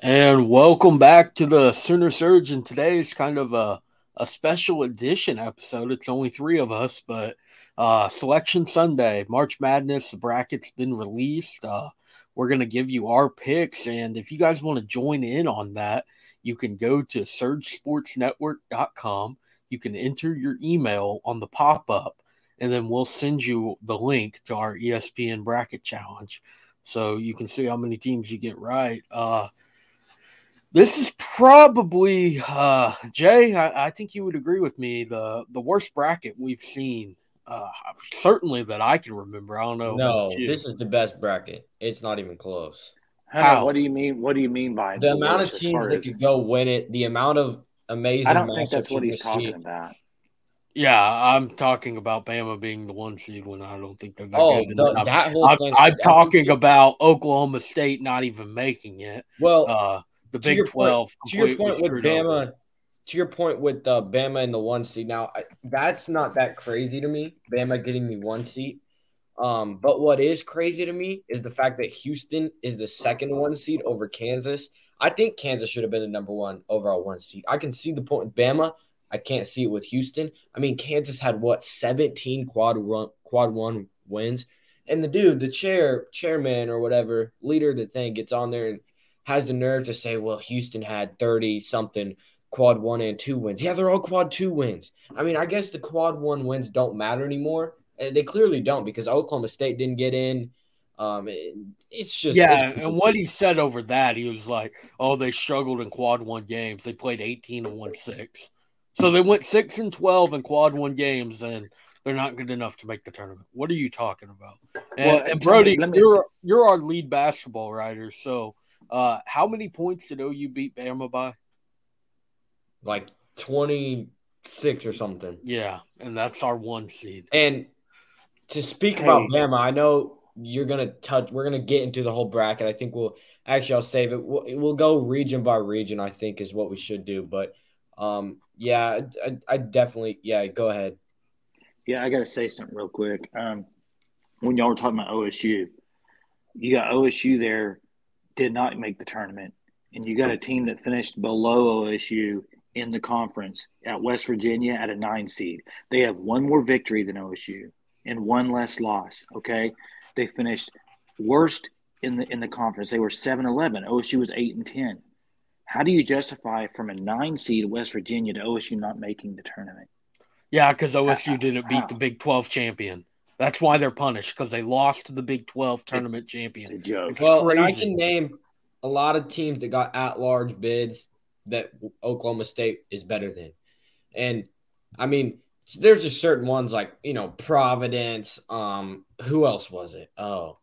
And welcome back to the Sooner Surge. And today's kind of a, a special edition episode. It's only three of us, but uh, Selection Sunday, March Madness, the bracket's been released. Uh, we're going to give you our picks. And if you guys want to join in on that, you can go to surgesportsnetwork.com. You can enter your email on the pop up, and then we'll send you the link to our ESPN bracket challenge. So you can see how many teams you get right. Uh, this is probably uh, Jay. I, I, think you would agree with me. the The worst bracket we've seen, uh, certainly that I can remember. I don't know. No, this is the best bracket. It's not even close. How? What do you mean? What do you mean by the amount of teams that as... could go win it? The amount of amazing. I don't think that's what he's talking see. about. Yeah, I'm talking about Bama being the one seed when I don't think they're that oh, good. The, that whole I'm, thing. I'm talking about Oklahoma State not even making it. Well, uh, the Big Twelve. Point, to your point with Bama, over. to your point with uh, Bama and the one seed. Now I, that's not that crazy to me. Bama getting the one seed. Um, but what is crazy to me is the fact that Houston is the second one seed over Kansas. I think Kansas should have been the number one overall one seed. I can see the point with Bama. I can't see it with Houston. I mean, Kansas had what 17 quad run, quad one wins. And the dude, the chair, chairman or whatever, leader of the thing gets on there and has the nerve to say, well, Houston had 30 something quad one and two wins. Yeah, they're all quad two wins. I mean, I guess the quad one wins don't matter anymore. They clearly don't because Oklahoma State didn't get in. Um, it, it's just yeah. It's, and what he said over that, he was like, "Oh, they struggled in quad one games. They played 18 and won six, so they went six and 12 in quad one games, and they're not good enough to make the tournament." What are you talking about? And, well, and Brody, me, you're you're our lead basketball writer, so uh, how many points did OU beat Bama by? Like 26 or something. Yeah, and that's our one seed. And to speak hey. about Bama, I know you're gonna touch. We're gonna get into the whole bracket. I think we'll actually I'll save it. We'll, we'll go region by region. I think is what we should do. But um, yeah, I, I definitely yeah. Go ahead. Yeah, I got to say something real quick. Um, when y'all were talking about OSU, you got OSU there did not make the tournament, and you got a team that finished below OSU in the conference at West Virginia at a nine seed. They have one more victory than OSU and one less loss. Okay, they finished worst in the in the conference. They were 7-11. OSU was eight and ten. How do you justify from a nine seed West Virginia to OSU not making the tournament? Yeah, because OSU didn't beat the Big Twelve champion. That's why they're punished because they lost to the Big Twelve tournament champion. It's a joke. It's well, I can name a lot of teams that got at large bids that Oklahoma State is better than, and I mean there's just certain ones like you know Providence. Um, who else was it? Oh,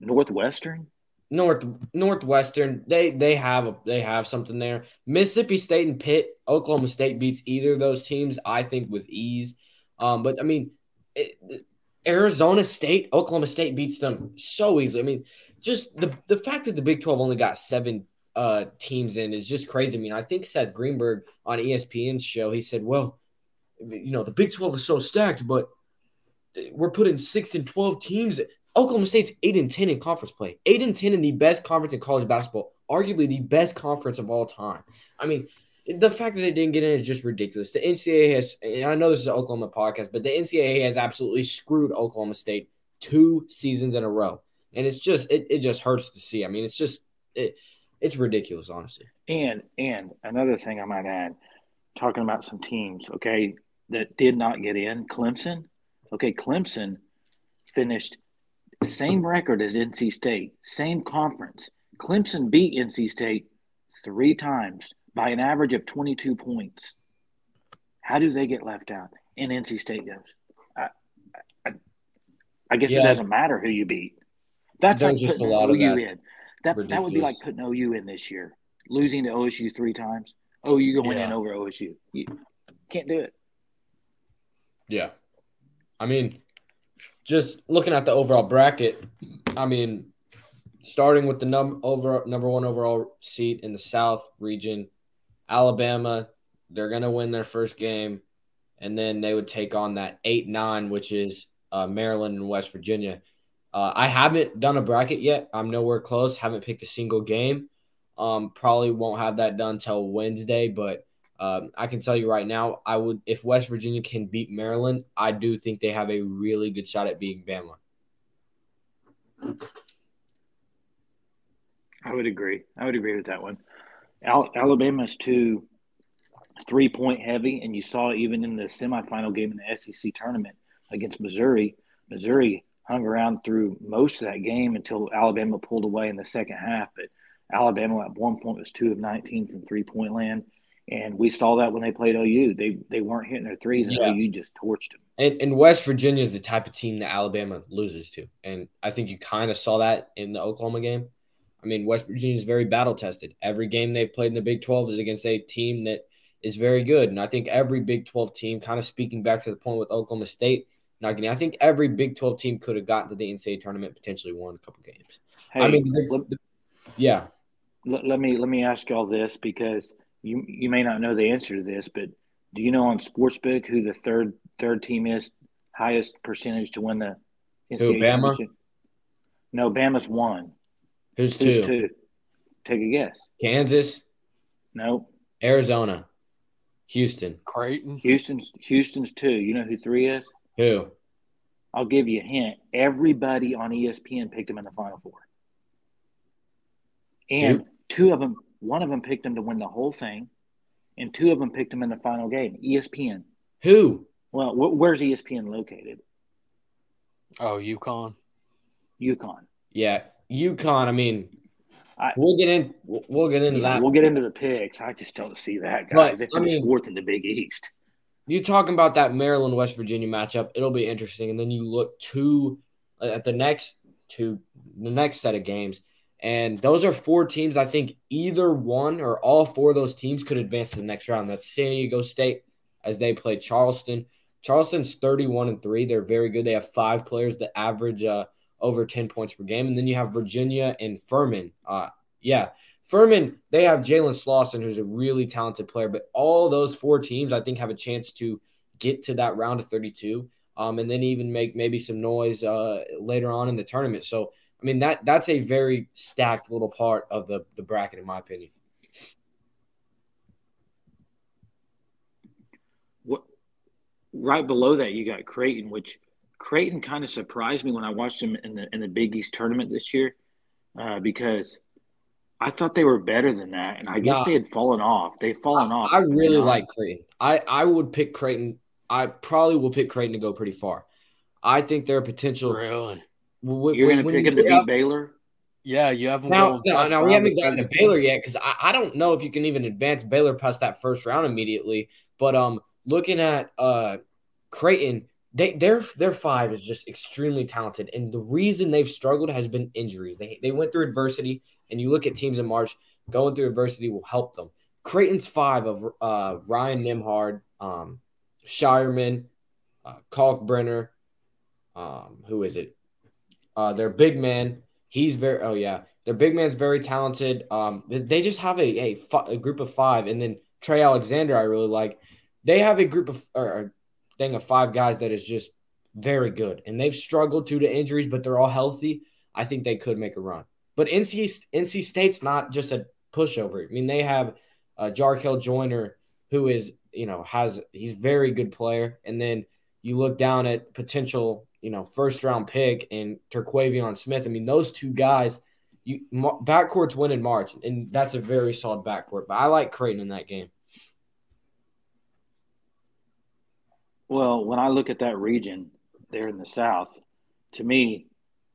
Northwestern. North Northwestern. They they have a, they have something there. Mississippi State and Pitt. Oklahoma State beats either of those teams. I think with ease. Um, but I mean, it, Arizona State, Oklahoma State beats them so easily. I mean, just the the fact that the Big Twelve only got seven uh, teams in is just crazy. I mean, I think Seth Greenberg on ESPN's show he said, "Well, you know, the Big 12 is so stacked, but we're putting six and 12 teams. Oklahoma State's eight and 10 in conference play, eight and 10 in the best conference in college basketball, arguably the best conference of all time. I mean, the fact that they didn't get in is just ridiculous. The NCAA has, and I know this is an Oklahoma podcast, but the NCAA has absolutely screwed Oklahoma State two seasons in a row. And it's just, it, it just hurts to see. I mean, it's just, it, it's ridiculous, honestly. And, and another thing I might add, talking about some teams, okay, that did not get in. Clemson, okay, Clemson finished same record as NC State, same conference. Clemson beat NC State three times by an average of 22 points. How do they get left out? And NC State goes. I, I, I guess yeah. it doesn't matter who you beat. That's There's like putting OU in. That that would be like putting OU in this year, losing to OSU three times. OU going yeah. in over OSU. You can't do it. Yeah. I mean, just looking at the overall bracket, I mean, starting with the number over number one overall seat in the South region, Alabama, they're gonna win their first game, and then they would take on that eight nine, which is uh, Maryland and West Virginia. Uh, I haven't done a bracket yet. I'm nowhere close. Haven't picked a single game. Um, probably won't have that done till Wednesday, but um, I can tell you right now, I would if West Virginia can beat Maryland, I do think they have a really good shot at beating Bama. I would agree. I would agree with that one. Al- Alabama's too three point heavy, and you saw even in the semifinal game in the SEC tournament against Missouri. Missouri hung around through most of that game until Alabama pulled away in the second half. But Alabama at one point was two of 19 from three point land. And we saw that when they played OU. They they weren't hitting their threes, and yeah. OU just torched them. And, and West Virginia is the type of team that Alabama loses to. And I think you kind of saw that in the Oklahoma game. I mean, West Virginia is very battle tested. Every game they've played in the Big 12 is against a team that is very good. And I think every Big 12 team, kind of speaking back to the point with Oklahoma State, not getting, I think every Big 12 team could have gotten to the NCAA tournament, potentially won a couple games. Hey, I mean, the, the, yeah. Let, let me let me ask y'all this because you you may not know the answer to this, but do you know on Sportsbook who the third third team is highest percentage to win the NCAA who, Bama? No, Bama's one. Who's, Who's two? two? Take a guess. Kansas. Nope. Arizona. Houston. Creighton. Houston's Houston's two. You know who three is? Who? I'll give you a hint. Everybody on ESPN picked them in the Final Four, and Dude. two of them one of them picked them to win the whole thing, and two of them picked them in the final game. ESPN. Who? Well, wh- where's ESPN located? Oh, UConn. UConn. Yeah, UConn. I mean, I, we'll get in. We'll get into yeah, that. We'll get into the picks. I just don't see that, guys. But, I mean, fourth in the Big East. You talking about that Maryland West Virginia matchup? It'll be interesting. And then you look to uh, at the next two, the next set of games. And those are four teams. I think either one or all four of those teams could advance to the next round. That's San Diego State as they play Charleston. Charleston's 31 and 3. They're very good. They have five players that average uh, over 10 points per game. And then you have Virginia and Furman. Uh, yeah. Furman, they have Jalen Slawson, who's a really talented player. But all those four teams, I think, have a chance to get to that round of 32 um, and then even make maybe some noise uh, later on in the tournament. So, mean that that's a very stacked little part of the the bracket, in my opinion. What right below that you got Creighton, which Creighton kind of surprised me when I watched them in the in the Big East tournament this year, uh, because I thought they were better than that, and I guess they had fallen off. They've fallen I, off. I really like Creighton. I I would pick Creighton. I probably will pick Creighton to go pretty far. I think their potential really you're going to pick him to beat Baylor? Yeah, you haven't. Now, no, no, we haven't gotten to Baylor yet because I, I don't know if you can even advance Baylor past that first round immediately. But um, looking at uh, Creighton, they their their five is just extremely talented, and the reason they've struggled has been injuries. They they went through adversity, and you look at teams in March going through adversity will help them. Creighton's five of uh, Ryan Nembhard, um, Scheierman, uh, Kalkbrenner, um, who is it? Uh, their big man, he's very. Oh yeah, their big man's very talented. Um, they just have a a, a group of five, and then Trey Alexander, I really like. They have a group of or a thing of five guys that is just very good, and they've struggled due to injuries, but they're all healthy. I think they could make a run. But NC NC State's not just a pushover. I mean, they have uh, Jarkel Joiner, who is you know has he's very good player, and then you look down at potential you know, first round pick and Terquavion Smith. I mean, those two guys, you backcourts win in March, and that's a very solid backcourt. But I like Creighton in that game. Well, when I look at that region there in the South, to me,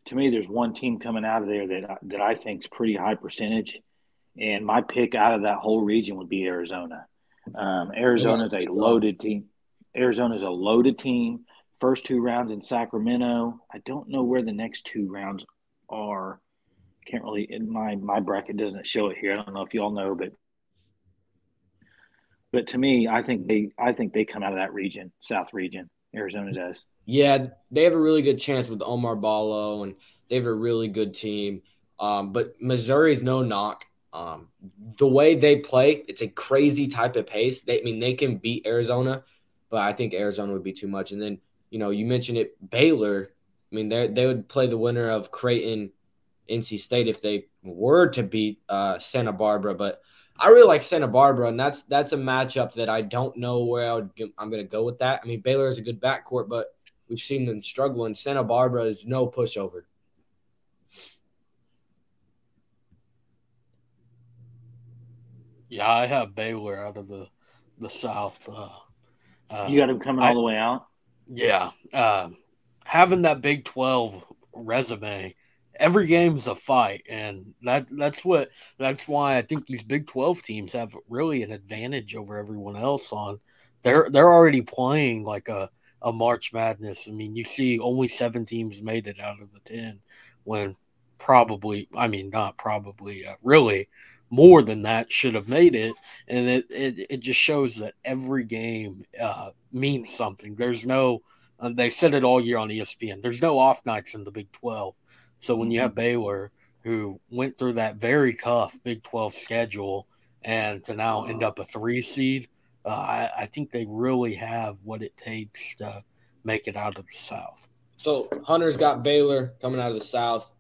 to me, there's one team coming out of there that that I think is pretty high percentage, and my pick out of that whole region would be Arizona. Um, Arizona is a loaded team. Arizona is a loaded team first two rounds in Sacramento. I don't know where the next two rounds are. Can't really in my my bracket doesn't show it here. I don't know if y'all know, but but to me, I think they I think they come out of that region, South region. Arizona does. Yeah, they have a really good chance with Oumar Ballo, and they have a really good team. Um, but Missouri's no knock. Um, the way they play, it's a crazy type of pace. They, I mean, they can beat Arizona, but I think Arizona would be too much. And then you know, you mentioned it, Baylor. I mean, they they would play the winner of Creighton, NC State if they were to beat uh, Santa Barbara. But I really like Santa Barbara, and that's that's a matchup that I don't know where I would, I'm going to go with that. I mean, Baylor is a good backcourt, but we've seen them struggle, and Santa Barbara is no pushover. Yeah, I have Baylor out of the the South. Uh, uh, you got them coming all the way out. Yeah, uh, having that Big Twelve resume, every game is a fight, and that that's what that's why I think these Big Twelve teams have really an advantage over everyone else. On they're they're already playing like a a March Madness. I mean, you see only seven teams made it out of the ten, when probably I mean not probably uh, really more than that should have made it. And it, it, it just shows that every game uh, means something. There's no uh, they said it all year on espn there's no off nights in the big 12 so when you have mm-hmm. baylor who went through that very tough big 12 schedule and to now end up a three seed uh, I, I think they really have what it takes to make it out of the south. So hunter's got baylor coming out of the south.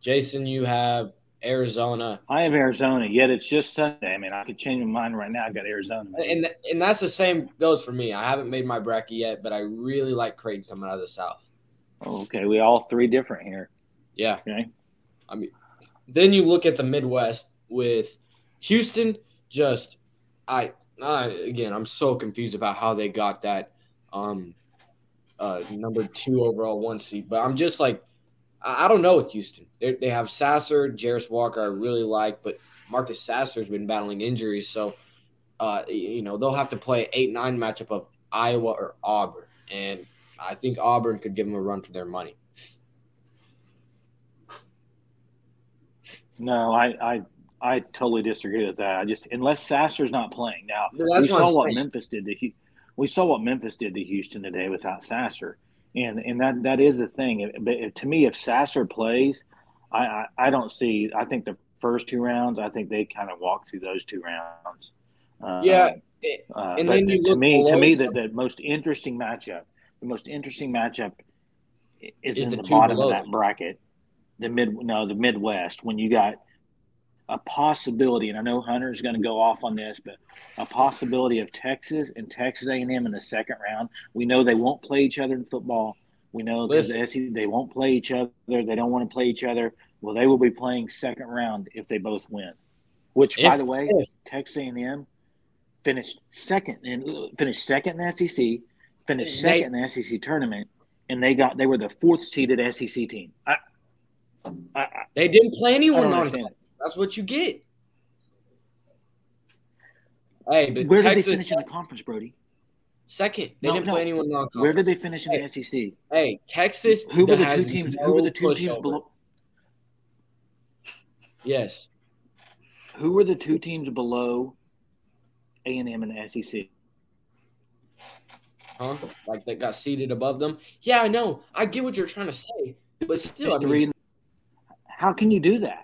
Jason you have Arizona. I have Arizona, yet it's just Sunday. I mean, I could change my mind right now. I got Arizona. And and that's the same goes for me. I haven't made my bracket yet, but I really like Creighton coming out of the South. Oh, okay, we all three different here. Yeah. Okay. I mean, then you look at the Midwest with Houston. Just, I, I again, I'm so confused about how they got that um, uh, number two overall one seed. But I'm just like I don't know with Houston. They, they have Sasser, Jarace Walker, I really like, but Marcus Sasser's been battling injuries, so uh, you know they'll have to play eight nine matchup of Iowa or Auburn, and I think Auburn could give them a run for their money. No, I I, I totally disagree with that. I just unless Sasser's not playing now, we saw what Memphis did to we saw what Memphis did to Houston today without Sasser and and that that is the thing. But to me, if Sasser plays, I, I, I don't see. I think the first two rounds, I think they kind of walk through those two rounds. Uh, yeah, uh, and then to me, to me, the, the most interesting matchup, the most interesting matchup is, is in the, the bottom of that bracket, the mid no the Midwest when you got a possibility, and I know Hunter's going to go off on this, but a possibility of Texas and Texas A&M in the second round. We know they won't play each other in football. We know that they won't play each other. They don't want to play each other. Well, they will be playing second round if they both win. Which, if, by the way, if. Texas A&M finished second and finished second in the SEC, finished they, second in the SEC tournament, and they got they were the fourth seeded SEC team. I, I, I, they didn't play anyone on that's what you get. Hey, but where Texas, did they finish in the conference, Brody? Second, they no, didn't no. play anyone non Where did they finish in hey, the SEC? Hey, Texas. Who were the two teams? No who were the two teams below? Yes. Who were the two teams below A and M and the SEC? Huh? Like that got seated above them? Yeah, I know. I get what you're trying to say, but still, I mean, how can you do that?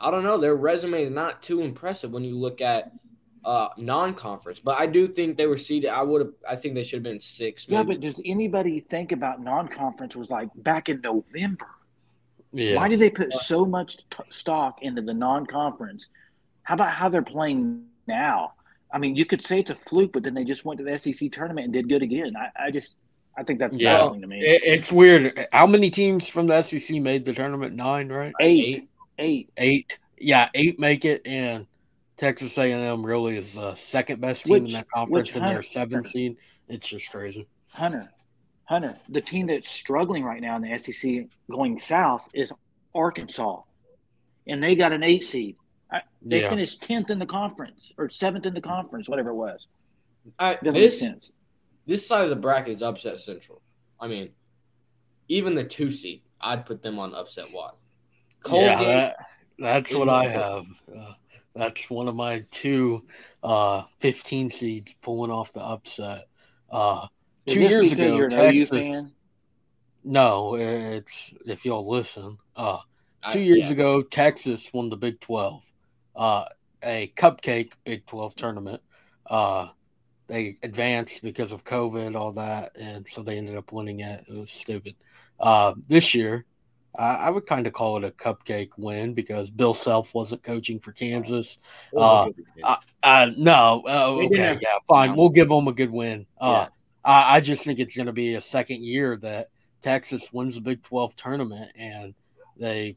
I don't know. Their resume is not too impressive when you look at uh, non-conference, but I do think they were seeded. I would have. I think they should have been six. Maybe. Yeah, but does anybody think about non-conference was like back in November? Yeah. Why did they put so much t- stock into the non-conference? How about how they're playing now? I mean, you could say it's a fluke, but then they just went to the SEC tournament and did good again. I, I just, I think that's yeah. baffling to me. It, it's weird. How many teams from the SEC made the tournament? Nine, right? Eight. Eight. Eight. Eight. Yeah, eight make it, and Texas A&M really is the second best team which, in that conference, and they're seventh seed. It's just crazy. Hunter, Hunter, the team that's struggling right now in the SEC going south is Arkansas, and they got an eight seed. They yeah. finished tenth in the conference or seventh in the conference, whatever it was. I, this, This side of the bracket is upset central. I mean, even the two seed, I'd put them on upset watch. Colgate. Yeah, that, that's what I have. Uh, that's one of my two uh, 15 seeds pulling off the upset. Uh, two years ago, Texas. No, it's if y'all listen. Uh, two I, years yeah. ago, Texas won the Big 12, uh, a cupcake Big 12 tournament. Uh, they advanced because of COVID, all that, and so they ended up winning it. It was stupid. Uh, this year, I would kind of call it a cupcake win because Bill Self wasn't coaching for Kansas. Uh, I, I, no, uh, okay, yeah, fine. We'll give them a good win. Uh, yeah. I, I just think it's going to be a second year that Texas wins the Big 12 tournament and they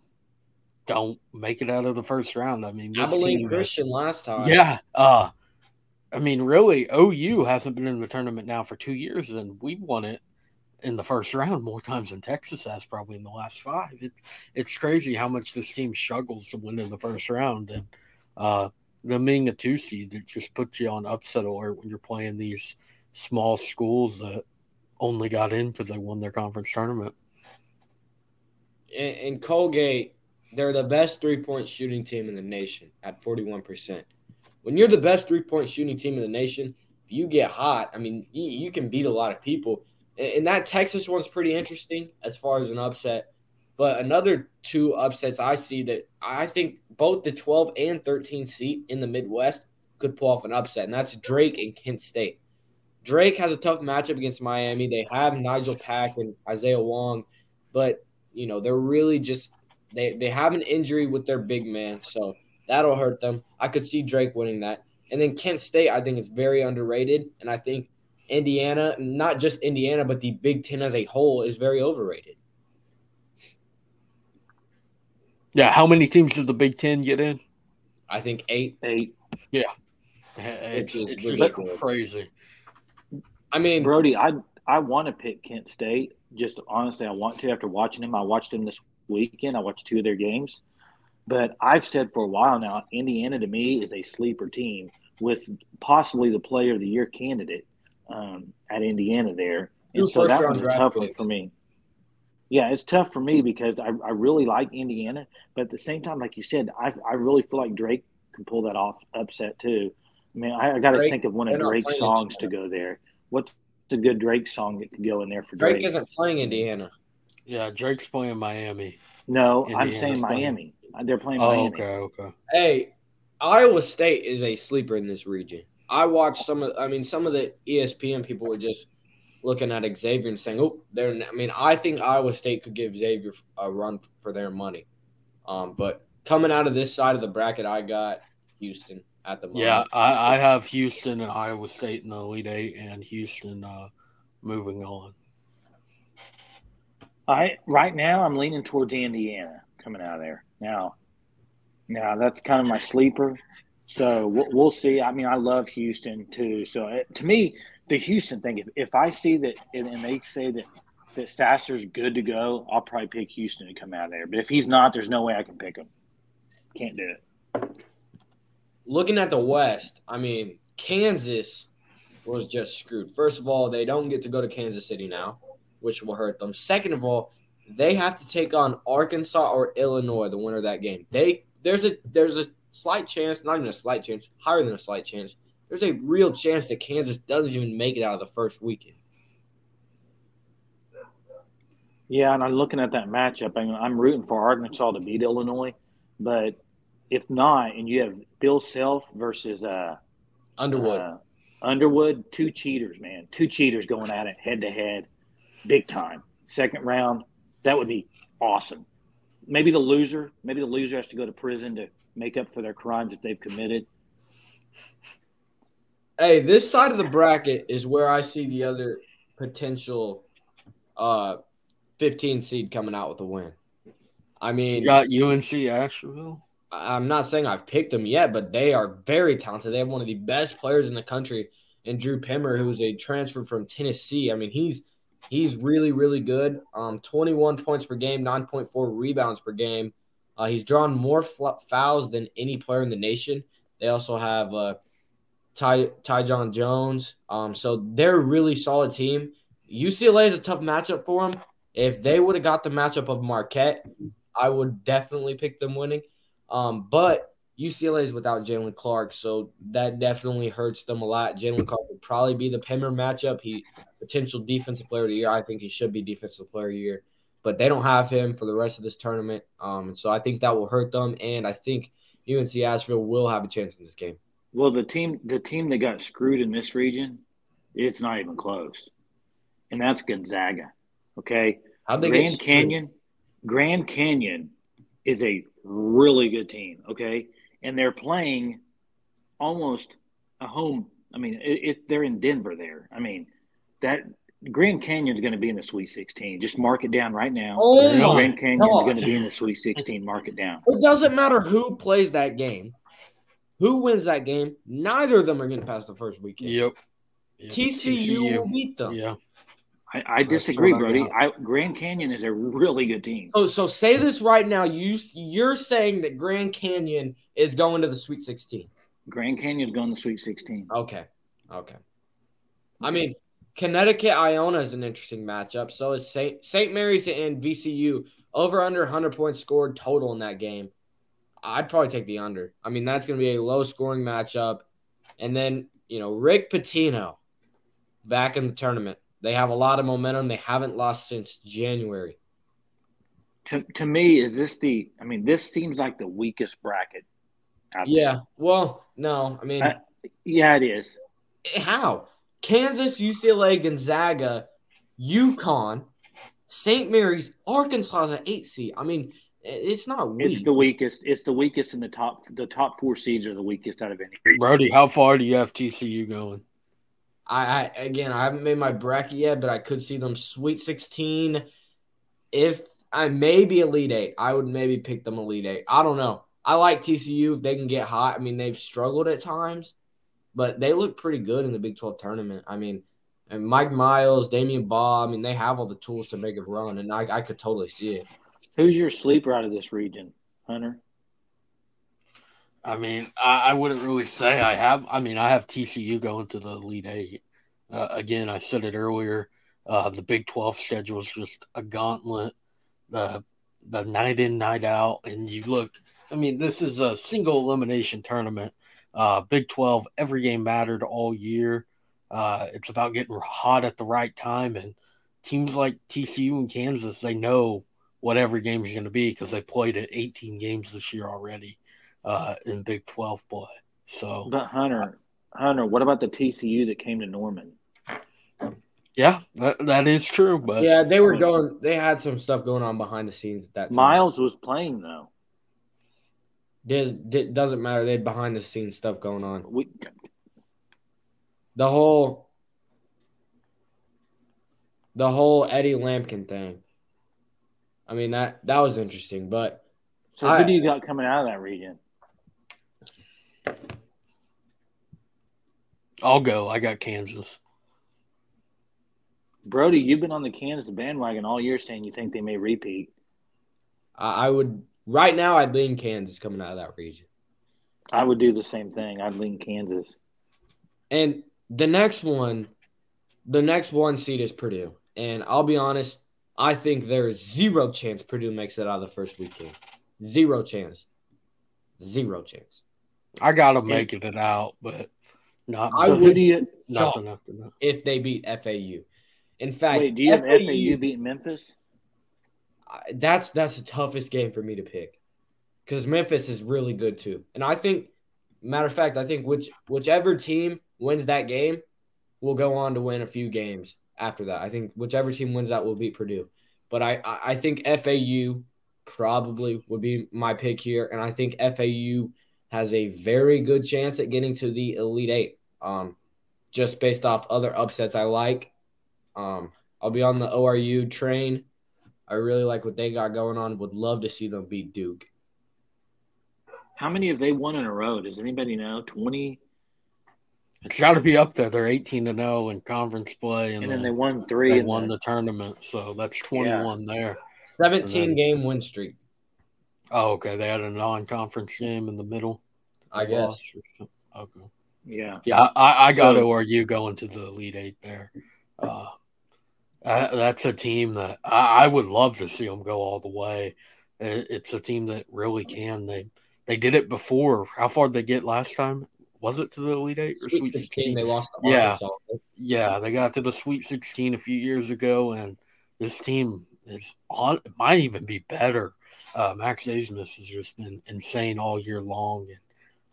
don't make it out of the first round. I mean, Abilene Christian is, last time. Yeah. Uh, I mean, really, OU hasn't been in the tournament now for two years, and we've won it in the first round more times than Texas has probably in the last five. It, it's crazy how much this team struggles to win in the first round, and uh, them being a two seed, it just puts you on upset alert when you're playing these small schools that only got in because they won their conference tournament. In Colgate, they're the best three point shooting team in the nation at 41%. When you're the best three point shooting team in the nation, if you get hot, I mean, you can beat a lot of people. And, that Texas one's pretty interesting as far as an upset. But another two upsets I see that I think both the 12 and 13 seat in the Midwest could pull off an upset, and that's Drake and Kent State. Drake has a tough matchup against Miami. They have Nijel Pack and Isaiah Wong, but you know they're really just they they have an injury with their big man, so that'll hurt them. I could see Drake winning that. And then Kent State, I think is very underrated, and I think Indiana, not just Indiana, but the Big Ten as a whole, is very overrated. Yeah, how many teams does the Big Ten get in? I think eight. Eight. Yeah, it's, it's, it's crazy. I mean, Brody, I I want to pick Kent State. Just honestly, I want to after watching him. I watched him this weekend. I watched two of their games. But I've said for a while now, Indiana to me is a sleeper team with possibly the player of the year candidate um, at Indiana there. And so that was a tough one for me. Yeah, it's tough for me because I, I really like Indiana. But at the same time, like you said, I, I really feel like Drake can pull that off upset too. I mean, I, I got to think of one of Drake's songs to go there what's a good Drake song that could go in there for Drake? Drake isn't playing Indiana. Yeah, Drake's playing Miami. No, Indiana's I'm saying Miami. Playing. They're playing oh, Miami. Okay, okay. Hey, Iowa State is a sleeper in this region. I watched some of. I mean, some of the ESPN people were just looking at Xavier and saying, "Oh, they're." I mean, I think Iowa State could give Xavier a run for their money. Um, but coming out of this side of the bracket, I got Houston at the moment. Yeah, I, I have Houston and Iowa State in the Elite Eight, and Houston uh, moving on. I right now I'm leaning towards Indiana coming out of there. Now, now that's kind of my sleeper. So we'll, we'll see. I mean, I love Houston too. So it, to me, the Houston thing, if, if I see that and, and they say that that Sasser's good to go, I'll probably pick Houston to come out of there. But if he's not, there's no way I can pick him. Can't do it looking at the West, I mean, Kansas was just screwed. First of all, they don't get to go to Kansas City now, which will hurt them. Second of all, they have to take on Arkansas or Illinois, the winner of that game. They there's a there's a slight chance, not even a slight chance, higher than a slight chance. There's a real chance that Kansas doesn't even make it out of the first weekend. Yeah, and I'm looking at that matchup. I mean, I'm rooting for Arkansas to beat Illinois, but if not, and you have Bill Self versus uh, Underwood. Uh, Underwood, two cheaters, man. Two cheaters going at it head to head, big time. Second round, that would be awesome. Maybe the loser, maybe the loser has to go to prison to make up for their crimes that they've committed. Hey, this side of the bracket is where I see the other potential uh 15 seed coming out with a win. I mean, you got UNC Asheville. I'm not saying I've picked them yet, but they are very talented. They have one of the best players in the country, and Drew Pember, who's a transfer from Tennessee. I mean, he's he's really really good. Um, 21 points per game, 9.4 rebounds per game. Uh, he's drawn more fouls than any player in the nation. They also have uh, Tajion Jones. Um, so they're a really solid team. UCLA is a tough matchup for them. If they would have got the matchup of Marquette, I would definitely pick them winning. Um, but UCLA is without Jaylen Clark, so that definitely hurts them a lot. Jaylen Clark would probably be the Pember matchup. He potential defensive player of the year. I think he should be defensive player of the year, but they don't have him for the rest of this tournament. Um, and so I think that will hurt them, and I think UNC Asheville will have a chance in this game. Well, the team the team that got screwed in this region, it's not even close, and that's Gonzaga. Okay, Grand Canyon, Grand Canyon is a really good team. Okay, and they're playing almost a home. I mean, it, it, they're in Denver. There. I mean, that Grand Canyon's going to be in the Sweet 16. Just mark it down right now. Oh my Grand Canyon's gosh. going to be in the Sweet 16. Mark it down. It doesn't matter who plays that game, who wins that game. Neither of them are going to pass the first weekend. Yep. Yep. TCU, will beat them. Yeah. I, I disagree, Brody. I, Grand Canyon is a really good team. So, so say this right now. You you're saying that Grand Canyon is going to the Sweet 16. Grand Canyon's going to the Sweet 16. Okay. Okay. I mean, Connecticut Iona is an interesting matchup. So is St. St. Mary's and VCU over under 100 points scored total in that game. I'd probably take the under. I mean, that's going to be a low scoring matchup. And then, you know, Rick Pitino back in the tournament. They have a lot of momentum. They haven't lost since January. To, to me, is this the? I mean, this seems like the weakest bracket. Yeah. Well, no. I mean, I- yeah, it is. how? Kansas, UCLA, Gonzaga, UConn, St. Mary's, Arkansas is an eight seed. I mean, it's not weak. It's the weakest. It's the weakest in the top. The top four seeds are the weakest out of any. Brody, how far do you have TCU going? I, I again, I haven't made my bracket yet, but I could see them Sweet 16. If I maybe Elite Eight, I would maybe pick them Elite Eight. I don't know. I like TCU if they can get hot. I mean, they've struggled at times, but they look pretty good in the Big 12 tournament. I mean, and Mike Miles, Damion Baugh, I mean, they have all the tools to make it run, and I, I could totally see it. Who's your sleeper out of this region, Hunter? I mean, I, I wouldn't really say I have. I mean, I have TCU going to the Elite Eight. Uh, again, I said it earlier. Uh, the Big Twelve schedule is just a gauntlet. The the night in, night out, and you look. I mean, this is a single elimination tournament. Uh, Big Twelve, every game mattered all year. Uh, it's about getting hot at the right time, and teams like TCU and Kansas, they know what every game is going to be because they played at 18 games this year already uh, in Big 12 play. So, But Hunter, Hunter, what about the TCU that came to Norman? yeah, that, that is true. But Yeah, they were going, they had some stuff going on behind the scenes at that time. Miles was playing though. Does, di- doesn't matter. They had behind the scenes stuff going on. We, The whole, the whole Eddie Lampkin thing. I mean that that was interesting, but so I- who do you got coming out of that region? I'll go. I got Kansas. Brody, you've been on the Kansas bandwagon all year, saying you think they may repeat. I, I would right now I'd lean Kansas coming out of that region. I would do the same thing. I'd lean Kansas. And the next one, the next one seed is Purdue. And I'll be honest, I think there is zero chance Purdue makes it out of the first weekend. Zero chance. Zero chance. I got them making it out, but not I would- who do nothing after that. If they beat FAU. In fact, Wait, do you have FAU, FAU beat Memphis? That's that's the toughest game for me to pick because Memphis is really good too, and I think, matter of fact, I think which whichever team wins that game will go on to win a few games after that. I think whichever team wins that will beat Purdue, but I, I think FAU probably would be my pick here, and I think FAU has a very good chance at getting to the Elite Eight. Um, just based off other upsets I like. Um, I'll be on the ORU train. I really like what they got going on. Would love to see them beat Duke. How many have they won in a row? Does anybody know? Twenty, It's got to be up there. They're 18 to 0 in conference play, and, and then then they won three. they and won then- the tournament. So that's 21 there. 17 then... game win streak, Oh, okay. They had a non-conference game in the middle. I guess. lost or something. Okay. yeah. Yeah, I, I got So- ORU going to the Elite Eight there. Uh, uh, that's a team that I, I would love to see them go all the way. It, it's a team that really can. They they did it before. How far did they get last time? Was it to the Elite Eight or Sweet Sweet 16, 16? they lost to Yeah. Arkansas. Yeah, they got to the Sweet 16 a few years ago, and this team is on. It might even be better. Uh, Max Abmas has just been insane all year long, and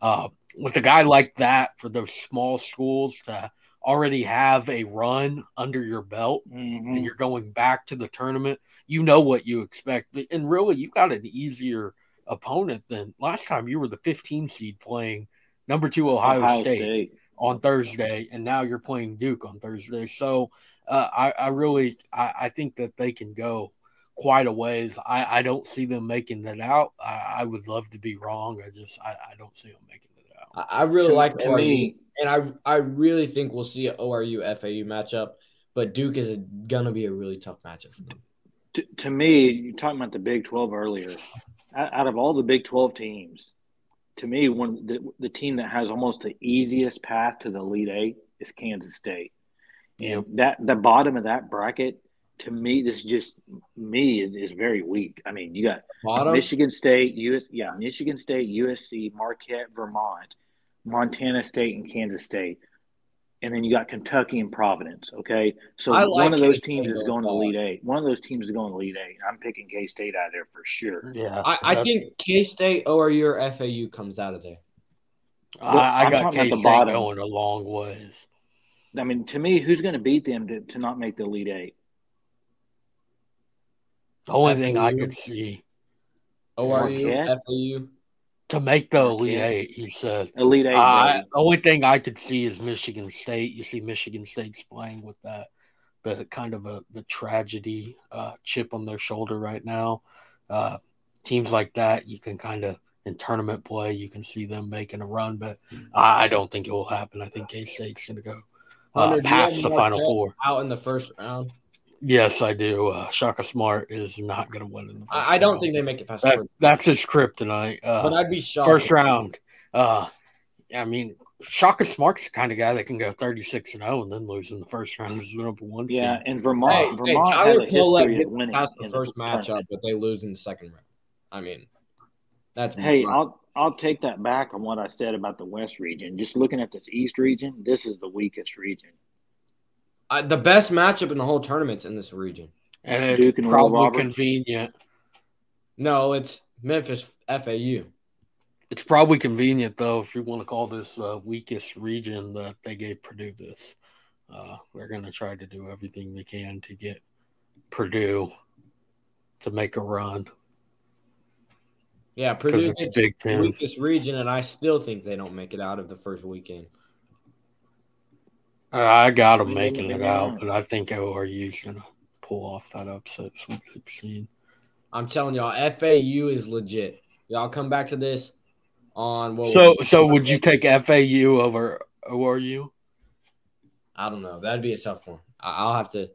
uh, with a guy like that for those small schools to already have a run under your belt Mhm. and you're going back to the tournament, you know what you expect. And really, you got an easier opponent than last time. You were the 15 seed playing number two Ohio, State, on Thursday, and now you're playing Duke on Thursday. So uh, I, I really, I, I think that they can go quite a ways. I, I don't see them making it out. I, I would love to be wrong. I just, I, I don't see them making it. I, really like to ORU, me, and I I really think we'll see an ORU FAU matchup. But Duke is a, gonna be a really tough matchup for them. to, to me, you're talking about the Big 12 earlier. Out of all the Big 12 teams, to me, one the, the team that has almost the easiest path to the Elite Eight is Kansas State. And that the bottom of that bracket, to me, this is just me is, is very weak. I mean, you got Bottom, Michigan State, US, yeah, Michigan State, USC, Marquette, Vermont, Montana State, and Kansas State, and then you got Kentucky and Providence. Okay, so like one of those K-State teams is going going to far. Elite Eight. One of those teams is going to Elite Eight. I'm picking K State out of there for sure. Yeah, I, I think K State, ORU, or FAU comes out of there. I, I I'm got K the State bottom. going a long ways. I mean, to me, who's going to beat them to, to not make the Elite Eight? The only thing I FAU. could see ORU, Marquette? FAU. To make the Elite. Eight, he said. Elite Eight. Uh, the only thing I could see is Michigan State. You see Michigan State's playing with that, the kind of a the tragedy uh, chip on their shoulder right now. Uh, teams like that, you can kind of in tournament play, you can see them making a run, but I, I don't think it will happen. I think K State's going to go uh, Hunter, past the Final Four. Out in the first round. Yes, I do. Uh, Shaka Smart is not going to win in the first I, I don't round. think they make it past that, that's his kryptonite. Uh, But I'd be shocked. first round. Uh, I mean, Shaka Smart's the kind of guy that can go 36 and 0 and then lose in the first round as the number one seed. yeah, and Vermont. Hey, hey, Vermont Tyler has a Collette history winning past the in first matchup, tournament. but they lose in the second round. I mean, that's Hey, I'll I'll take that back on what I said about the West region. Just looking at this East region, this is the weakest region. I, the best matchup in the whole tournament's in this region. and it's Duke and probably Roberts. convenient. No, it's Memphis FAU. It's probably convenient though if you want to call this uh, weakest region that they gave Purdue this. Uh, they're going to try to do everything they can to get Purdue to make a run Yeah, because Purdue it's Big the Ten. weakest region, and I still think they don't make it out of the first weekend. I got them making it out, but I think ORU's going to pull off that upset Sweet 16. I'm telling y'all, FAU is legit. Y'all come back to this on what So, so would you take FAU over ORU? I don't know. That'd be a tough one. I'll have to.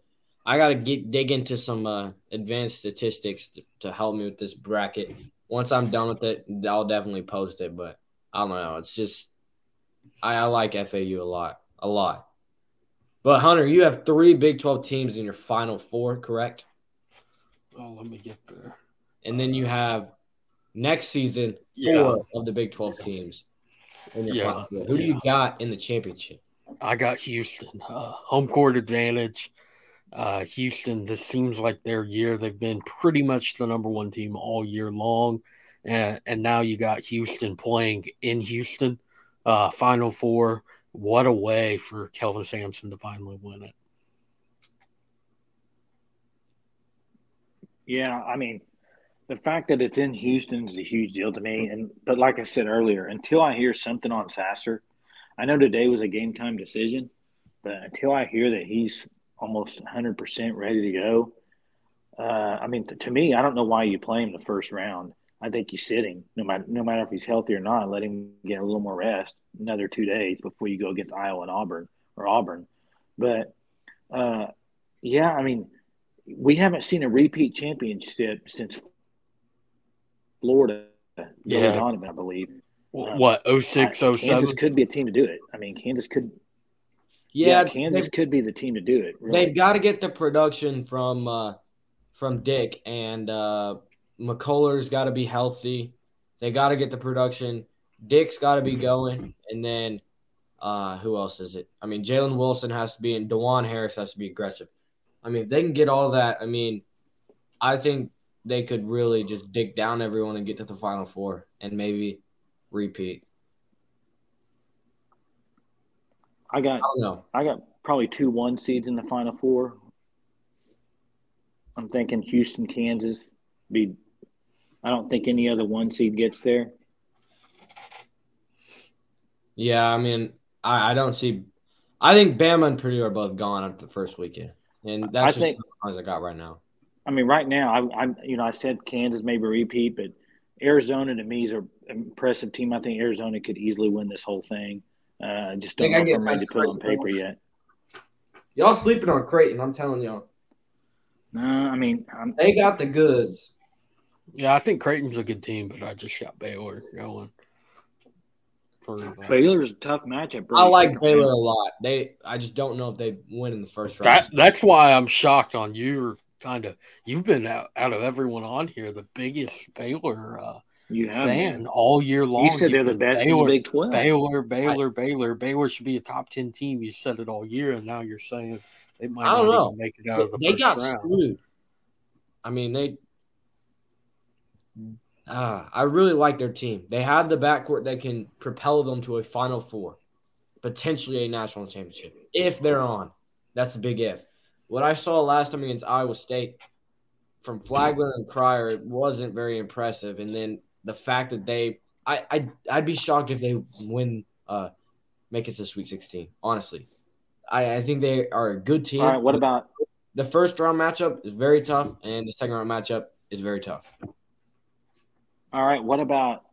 I gotta get dig into some uh, advanced statistics to, to help me with this bracket. Once I'm done with it, I'll definitely post it. But I don't know. It's just I, I like FAU a lot, a lot. But Hunter, you have three Big Twelve teams in your Final Four, correct? Oh, let me get there. And then you have next season Yeah. four of the Big Twelve teams in your Yeah, Final Four. Who do you got in the championship? I got Houston. Uh, home court advantage. Uh, Houston, this seems like their year. They've been pretty much the number one team all year long. And, and now you got Houston playing in Houston. Uh, Final Four. What a way for Kelvin Sampson to finally win it. Yeah, I mean, the fact that it's in Houston is a huge deal to me. And but like I said earlier, until I hear something on Sasser, I know today was a game time decision, but until I hear that he's almost 100% ready to go, uh, I mean, to me, I don't know why you play him the first round. I think you sit him, no matter no matter if he's healthy or not. Let him get a little more rest, another two days before you go against Iowa and Auburn or Auburn. But uh, yeah, I mean, we haven't seen a repeat championship since Florida. Yeah. Donovan, I believe. Wh- What, 06, I- 07? Kansas could be a team to do it. I mean, Kansas could. Yeah, Yeah, Kansas could be the team to do it. really. They've got to get the production from uh, from Dick and uh, McCullar's got to be healthy. They got to get the production. Dick's got to be going, and then uh, who else is it? I mean, Jalen Wilson has to be, and Dajuan Harris has to be aggressive. I mean, if they can get all that, I mean, I think they could really just dig down everyone and get to the Final Four and maybe repeat. I got I know. I got probably two one seeds in the final four. I'm thinking Houston, Kansas. Be I don't think any other one seed gets there. Yeah, I mean, I, I don't see. I think Bama and Purdue are both gone after the first weekend, and that's I just think- the ones I got right now. I mean, right now, I, I'm you know I said Kansas maybe repeat, but Arizona to me is an impressive team. I think Arizona could easily win this whole thing. Uh, I just don't Think I know if I'm ready to put it on Creighton, paper yet. Y'all sleeping on Creighton? I'm telling y'all, No, I mean, I'm, they got the goods. Yeah, I think Creighton's a good team, but I just got Baylor going. For, uh, Baylor's a tough matchup. I like Baylor a lot. They, I just don't know if they win in the first round. that that's why I'm shocked on you. Kind of, you've been out, out of everyone on here the biggest Baylor uh, You have fan all year long. You said they're the been best in Baylor, the Big Twelve. Baylor, Baylor, Baylor. Baylor should be a top ten team. You said it all year, and now you're saying they might I don't not know. even make it out of the they first got round. screwed. I mean, they. Uh, I really like their team. They have the backcourt that can propel them to a Final Four, potentially a national championship if they're on. That's a big if. What I saw last time against Iowa State from Flagler and Cryer wasn't very impressive, and then the fact that they, I, I, I'd be shocked if they win, uh, make it to Sweet Sixteen. Honestly, I, I think they are a good team. All right, what about The first round matchup is very tough, and the second round matchup is very tough. All right? What about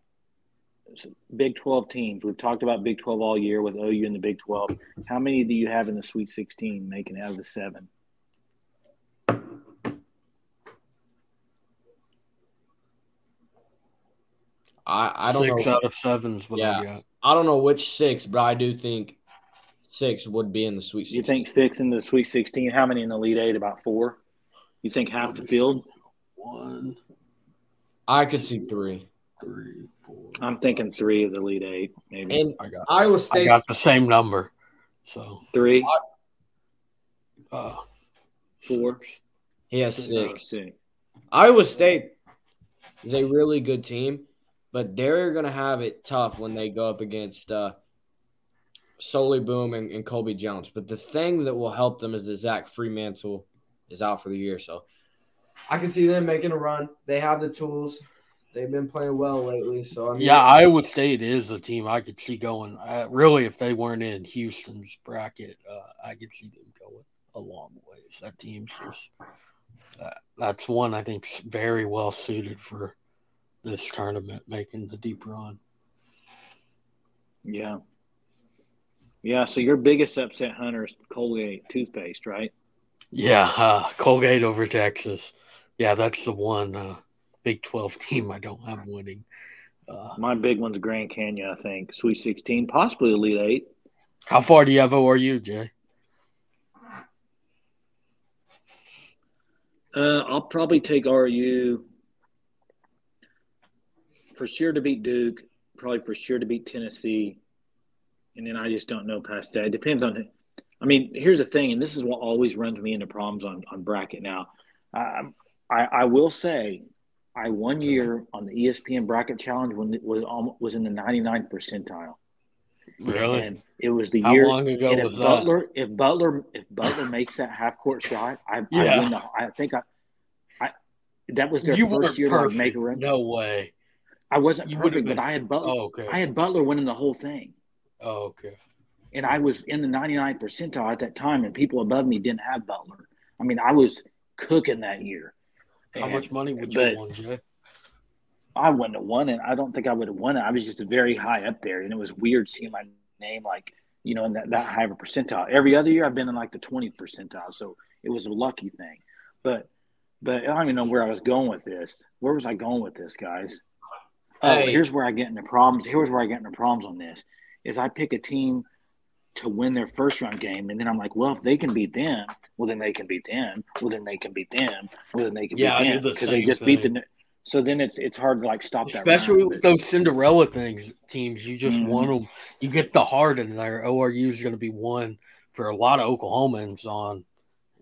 Big Twelve teams? We've talked about Big Twelve all year with OU in the Big Twelve. How many do you have in the Sweet Sixteen making out of the seven? I, I don't Six know. out of seven is what I Yeah. got. I don't know which six, but I do think six would be in the Sweet 16. You think six in the Sweet Sixteen? How many in the Elite Eight? About four. You think half the field? One, I could see three. three, four. I'm thinking three of the lead Eight, maybe And I got Iowa I State, got the same number. So three, uh four, he has Six. uh, six. six. Iowa State is a really good team, but they're going to have it tough when they go up against uh, Souley Boum and, and Colby Jones. But the thing that will help them is that Zach Freemantle is out for the year. So I can see them making a run. They have the tools. They've been playing well lately. So I mean, Yeah, Iowa State is a team I could see going. Uh, really, if they weren't in Houston's bracket, uh, I could see them going a long ways. That team's just uh, that's one I think's very well suited for this tournament, making the deep run. Yeah. Yeah. So your biggest upset hunter is Colgate toothpaste, right? Yeah, uh, Colgate over Texas. Yeah, that's the one uh, Big Twelve team I don't have winning. Uh, My big one's Grand Canyon, I think. Sweet 16, possibly Elite Eight. how far do you have ORU, Jay? Uh, I'll probably take RU for sure to beat Duke, probably for sure to beat Tennessee. And then I just don't know past that. It depends on I mean, here's the thing, and this is what always runs me into problems on, on bracket now. Um, I, I will say, I one year on the ESPN bracket challenge when it was almost, was in the 99th percentile, Really? and it was the How year. long ago was if that? Butler, if Butler, if Butler makes that half court shot, I, Yeah. I win the. I think I, I that was their you first year to perfect. make a run. No way. I wasn't You perfect, been- but I had Butler. Oh, okay. I had Butler winning the whole thing, Oh, okay. and I was in the 99th percentile at that time, and people above me didn't have Butler. I mean, I was cooking that year. How And- much money would you have won, Jay? I wouldn't have won it. I don't think I would have won it. I was just very high up there, and it was weird seeing my name like you know in that, that high of a percentile. Every other year, I've been in like the 20th percentile, so it was a lucky thing. But but I don't even know where I was going with this. Where was I going with this, guys? Oh, here's where I get into problems. Here's where I get into problems on this. Is I pick a team to win their first round game, and then I'm like, well, if they can beat them, well, then they can beat them. Well, then they can beat them. Well, then they can Yeah, beat do them the because they same just beat thing. the. So then it's it's hard to like stop that. Especially round. with those Cinderella things teams, you just Mhm. want them. You get the heart in there. ORU is going to be one for a lot of Oklahomans. On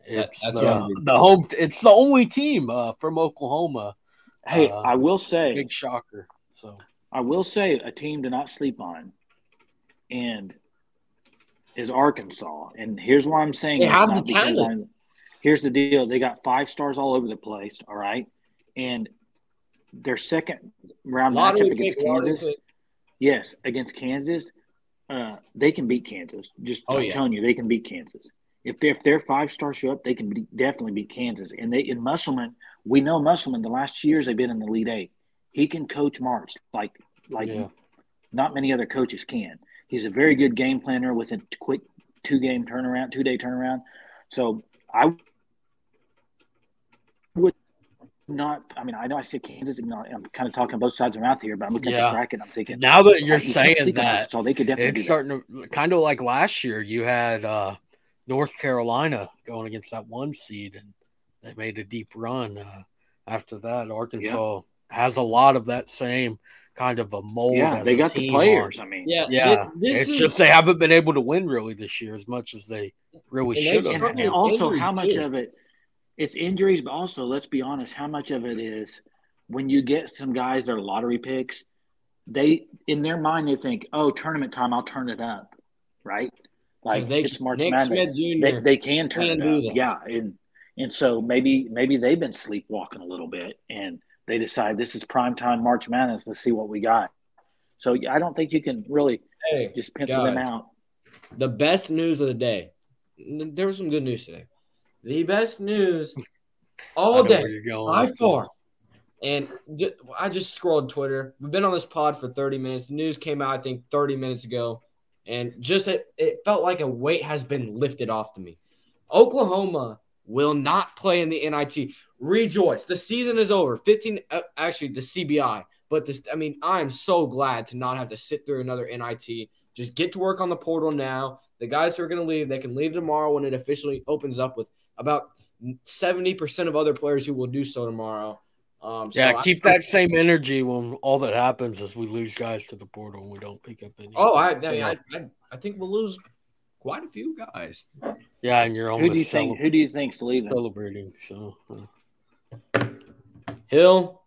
That- it's that's the, I mean. the home. It's the only team uh, from Oklahoma. Hey, Uh, I will say, Big shocker. So I will say, a team to not sleep on, and is Arkansas, and here's why I'm saying They have the because talent. I'm- Here's the deal: they got five stars all over the place. All right, and their second round matchup against Kansas. Yes, against Kansas, uh, they can beat Kansas. Just Oh, I'm yeah. telling you, they can beat Kansas. If they if their five stars show up, they can be, definitely beat Kansas. And they in Musselman, we know Musselman. The last two years they've been in the lead eight. He can coach March like like Yeah. not many other coaches can. He's a very good game planner with a quick two game turnaround, two day turnaround. So I would not. I mean, I know I said Kansas. I'm kind of talking both sides of my mouth here, but I'm looking at Yeah. this bracket. I'm thinking Now that you're you saying that, so they could definitely it's starting to kind of like last year. You had uh, North Carolina going against that one seed, and they made a deep run. Uh, after that, Arkansas has a lot of that same kind of a mold. Yeah, as they a got the players. on. I mean, Yeah, Yeah, thi- This it's is, just they haven't been able to win really this year as much as they really And should should- and, have. and also how much too. of it it's injuries, but also let's be honest, how much of it is when you get some guys that are lottery picks, they in their mind they think, oh, tournament time, I'll turn it up, right? Like they- it's March Nick Madness. Smith Jr. They, they can turn can it up, that. yeah, and and so maybe maybe they've been sleepwalking a little bit, and they decide this is prime time March Madness. Let's see what we got. So I don't think you can really hey, just pencil them out. the best news of the day. There was some good news today. The best news all day you're going by far. And ju- I just scrolled Twitter. We've been on this pod for 30 minutes. The news came out, I think, 30 minutes ago. And just it, it felt like a weight has been lifted off to me. Oklahoma will not play in the NIT. Rejoice. The season is over. 15, uh, actually, the CBI. But this, I mean, I am so glad to not have to sit through another NIT. Just get to work on the portal now. The guys who are going to leave, they can leave tomorrow when it officially opens up with about 70% of other players who will do so tomorrow. Um, so Yeah, I- keep that same energy when all that happens is we lose guys to the portal and we don't pick up any. Oh, I, I, I, I think we'll lose quite a few guys. yeah, and you're Who do you almost think? Who do you think's leaving? celebrating. So uh, Hill,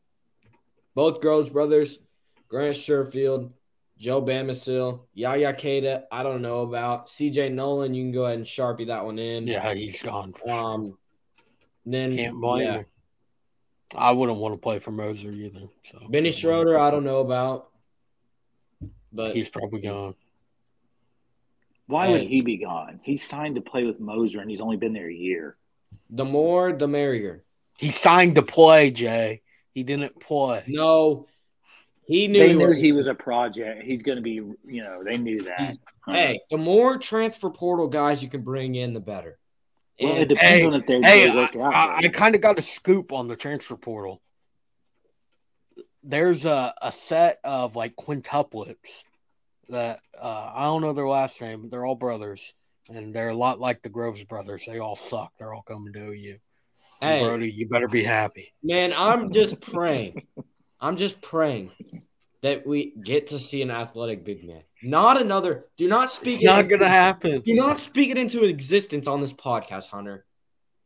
both Groves brothers, Grant Sherfield, Joe Bamisile, Yaya Keita, I don't know about. CJ Noland, you can go ahead and sharpie that one in. yeah, he's gone. For sure. Um, then Can't blame yeah. him. I wouldn't want to play for Moser either. So Benny Schroeder, I don't know about. But he's probably gone. Why would he be gone? He's signed to play with Moser, and he's only been there a year. the more, the merrier. He signed to play, Jay. He didn't play. No, he knew. They he knew was- he was a project. He's going to be, you know, they knew that. He's- Hey, the more transfer portal guys you can bring in, the better. well, it depends Hey, on if they're Hey, they work I, out. I, I kind of got a scoop on the transfer portal. There's a, a set of like quintuplets that uh, I don't know their last name, but they're all brothers, and they're a lot like the Groves brothers. They all suck. They're all coming to you. And hey, Brody, you better be happy. man, I'm just praying. I'm just praying that we get to see an athletic big man, not another. Do not speak. It's it not gonna happen. Do not speak it into existence on this podcast, Hunter.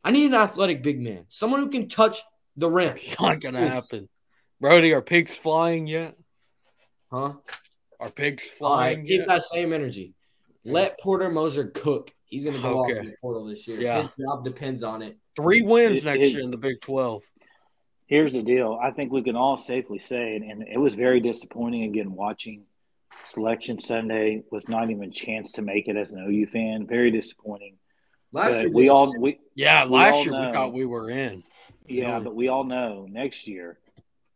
I need an athletic big man, someone who can touch the rim. It's not gonna happen. Brody, are pigs flying yet? Huh? Are pigs All flying right, keep yet? that same energy. Let Porter Moser cook. He's going to go off Okay. in the portal this year. Yeah. His job depends on it. Three wins It- next it- year in the Big Twelve. Here's the deal. I think we can all safely say, and, and it was very disappointing again watching Selection Sunday with not even a chance to make it as an OU fan. Very disappointing. Last But year, we all we Yeah, We last all year know. we thought we were in. yeah, No. but we all know next year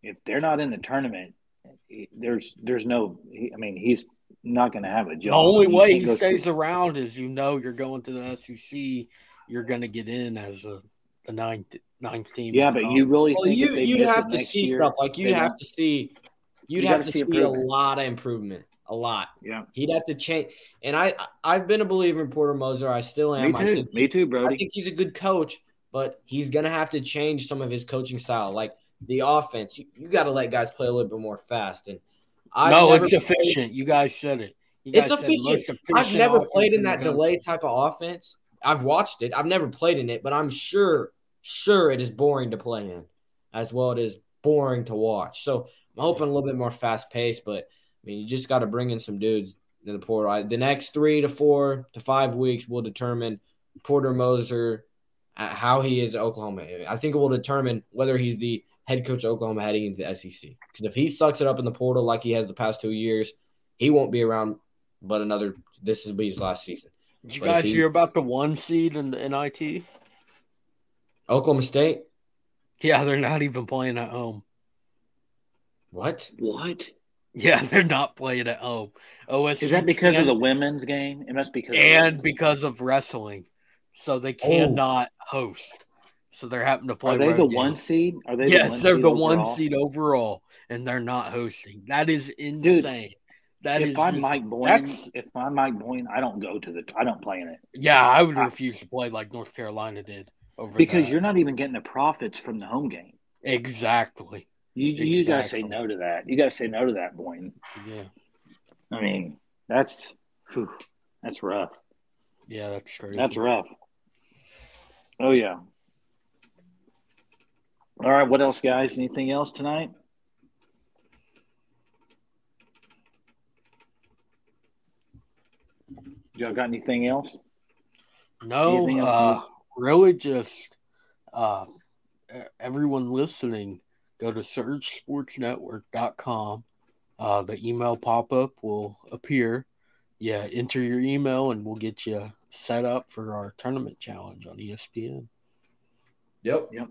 if they're not in the tournament, eh, there's there's no. I mean, he's not going to have a job. The only You way can't he stays through- around is you know you're going to the SEC. You're going to get in as a the ninth ninth team. Yeah, but you really well, think you, they you'd miss have it to next see year, stuff like you'd have to see you'd You have gotta see see a lot of improvement, a lot. Yeah, He'd have to change. And I I've been a believer in Porter Moser. I still am. me too. think, Me too, Brody. I think he's a good coach, but he's gonna have to change some of his coaching style, like the offense. You, you got to let guys play a little bit more fast. And I've no, never it's played- efficient. You guys said it. You It's guys said efficient. I've never played in that delay type of offense. I've watched it. I've never played in it, but I'm sure, sure it is boring to play in, as well it is boring to watch. So I'm hoping a little bit more fast paced. But I mean, you just got to bring in some dudes in the portal. The next three to four to five weeks will determine Porter Moser uh, how he is at Oklahoma. I think it will determine whether he's the head coach of Oklahoma heading into the SEC. Because if he sucks it up in the portal like he has the past two years, he won't be around. But another, this will be his last season. Did you But guys he- hear about the one seed in the NIT? Oklahoma State. Yeah, they're not even playing at home. What? What Yeah, they're not playing at home. OSU is that because of the women's game? It must be because and the- because of wrestling, so they oh. cannot host. So they're having to play. are they the games. one seed? Are they? Yes, the they're the seed one seed overall, and they're not hosting. That is insane. That is if I'm just- Mike Boyne, if I'm Mike Boyne, I don't go to the. I don't play in it Yeah, I would I- refuse to play like North Carolina did over because that. you're not even getting the profits from the home game. exactly. You you gotta say no to that. You gotta say no to that, Boyne. Yeah, I mean, that's whew, that's rough. yeah, that's crazy. That's rough. Oh yeah. All right. What else, guys? Anything else tonight? Y'all got anything else? No, Anything else uh, really just uh, everyone listening, go to surgesportsnetwork.com. Uh, the email pop up will appear. Yeah, enter your email and we'll get you set up for our tournament challenge on ESPN. Yep. Yep.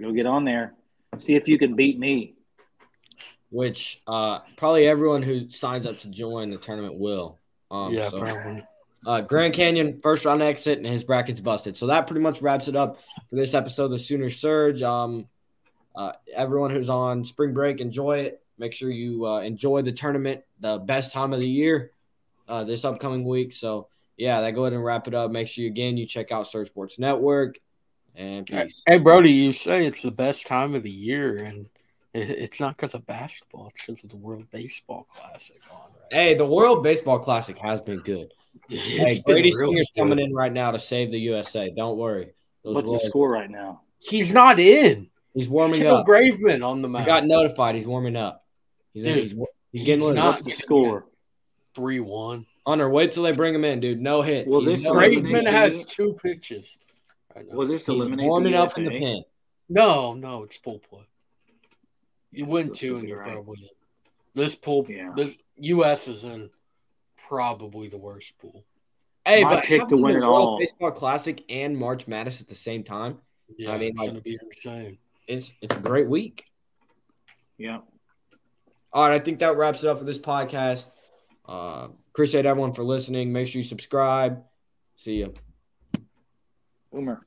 Go get on there. See if you can beat me. Which uh, probably everyone who signs up to join the tournament will. Um, yeah, so- probably. Uh, Grand Canyon first round exit and his brackets busted. So that pretty much wraps it up for this episode of the Sooner Surge. Um, uh, everyone who's on spring break, enjoy it. Make sure you uh, enjoy the tournament, the best time of the year, uh, this upcoming week. So yeah, that go ahead and wrap it up. Make sure you again you check out Surge Sports Network and peace. Hey, Brody, you say it's the best time of the year, and it's not because of basketball; it's because of the World Baseball Classic on. Right? Hey, the World Baseball Classic has been good. Hey, Brady Singer's coming in right now to save the USA. Don't worry. Those What's the score right now? He's not in. He's warming Still up. Graveman on the He mound. got notified. He's warming up. He's in, he's, he's getting he's not- What's the score? three one. Hunter, wait till they bring him in, dude. No hit. Well, this no- Graveman the- has two pitches. Right now. This he's eliminate warming the up in the pen. No, no, it's full play. You win two to and you're right. probably in. This pool, Yeah. this U.S. is in probably the worst pool. Hey, My but pick to win the it all. Baseball Classic and March Madness at the same time. Yeah, I mean, it's like- gonna be insane. It's it's a great week. Yeah. All right, I think that wraps it up for this podcast. Uh, appreciate everyone for listening. Make sure you subscribe. See you. Boomer.